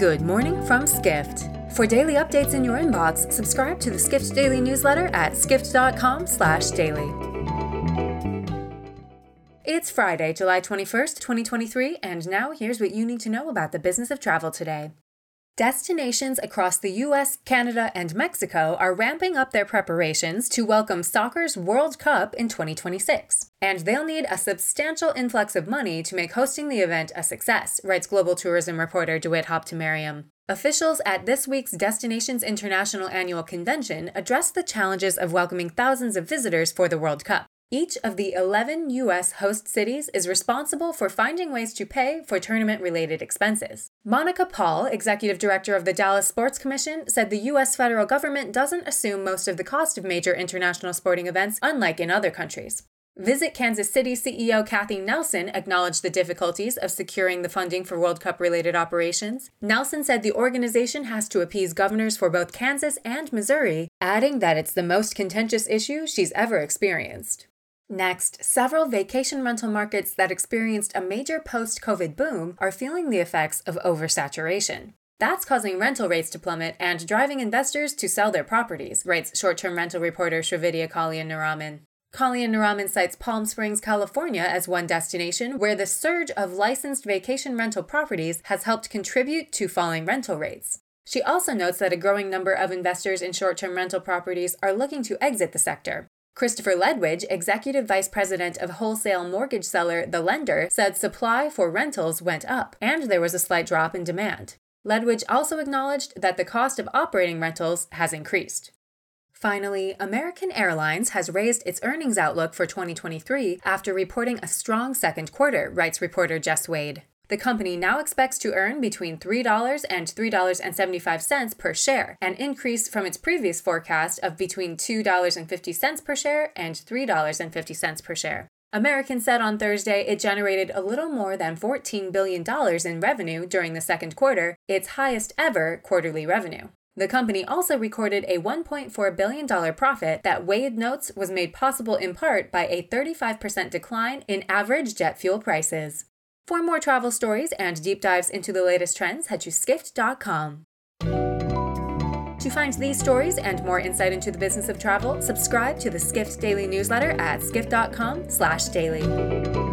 Good morning from Skift. For daily updates in your inbox, subscribe to the Skift Daily newsletter at skift.com/daily. It's Friday, July 21st, 2023, and now here's what you need to know about the business of travel today. Destinations across the US, Canada, and Mexico are ramping up their preparations to welcome soccer's World Cup in 2026. And they'll need a substantial influx of money to make hosting the event a success, writes global tourism reporter Dawit Habtemariam. Officials at this week's Destinations International Annual Convention addressed the challenges of welcoming thousands of visitors for the World Cup. Each of the 11 U.S. host cities is responsible for finding ways to pay for tournament related expenses. Monica Paul, executive director of the Dallas Sports Commission, said the U.S. federal government doesn't assume most of the cost of major international sporting events, unlike in other countries. Visit Kansas City CEO Kathy Nelson acknowledged the difficulties of securing the funding for World Cup related operations. Nelson said the organization has to appease governors for both Kansas and Missouri, adding that it's the most contentious issue she's ever experienced. Next, several vacation rental markets that experienced a major post COVID boom are feeling the effects of oversaturation. That's causing rental rates to plummet and driving investors to sell their properties, writes short term rental reporter Srividya Kalyanaraman. Kalyanaraman cites Palm Springs, California as one destination where the surge of licensed vacation rental properties has helped contribute to falling rental rates. She also notes that a growing number of investors in short term rental properties are looking to exit the sector, Christopher Ledwidge, executive vice president of wholesale mortgage seller The Lender, said supply for rentals went up and there was a slight drop in demand. Ledwidge also acknowledged that the cost of operating rentals has increased. Finally, American Airlines has raised its earnings outlook for 2023 after reporting a strong second quarter, writes reporter Jess Wade. The company now expects to earn between $3 and $3.75 per share, an increase from its previous forecast of between $2.50 per share and $3.50 per share. American said on Thursday it generated a little more than $14 billion in revenue during the second quarter, its highest ever quarterly revenue. The company also recorded a $1.4 billion profit that Wade notes was made possible in part by a 35% decline in average jet fuel prices. For more travel stories and deep dives into the latest trends, head to skift.com. To find these stories and more insight into the business of travel, subscribe to the Skift Daily newsletter at skift.com/daily.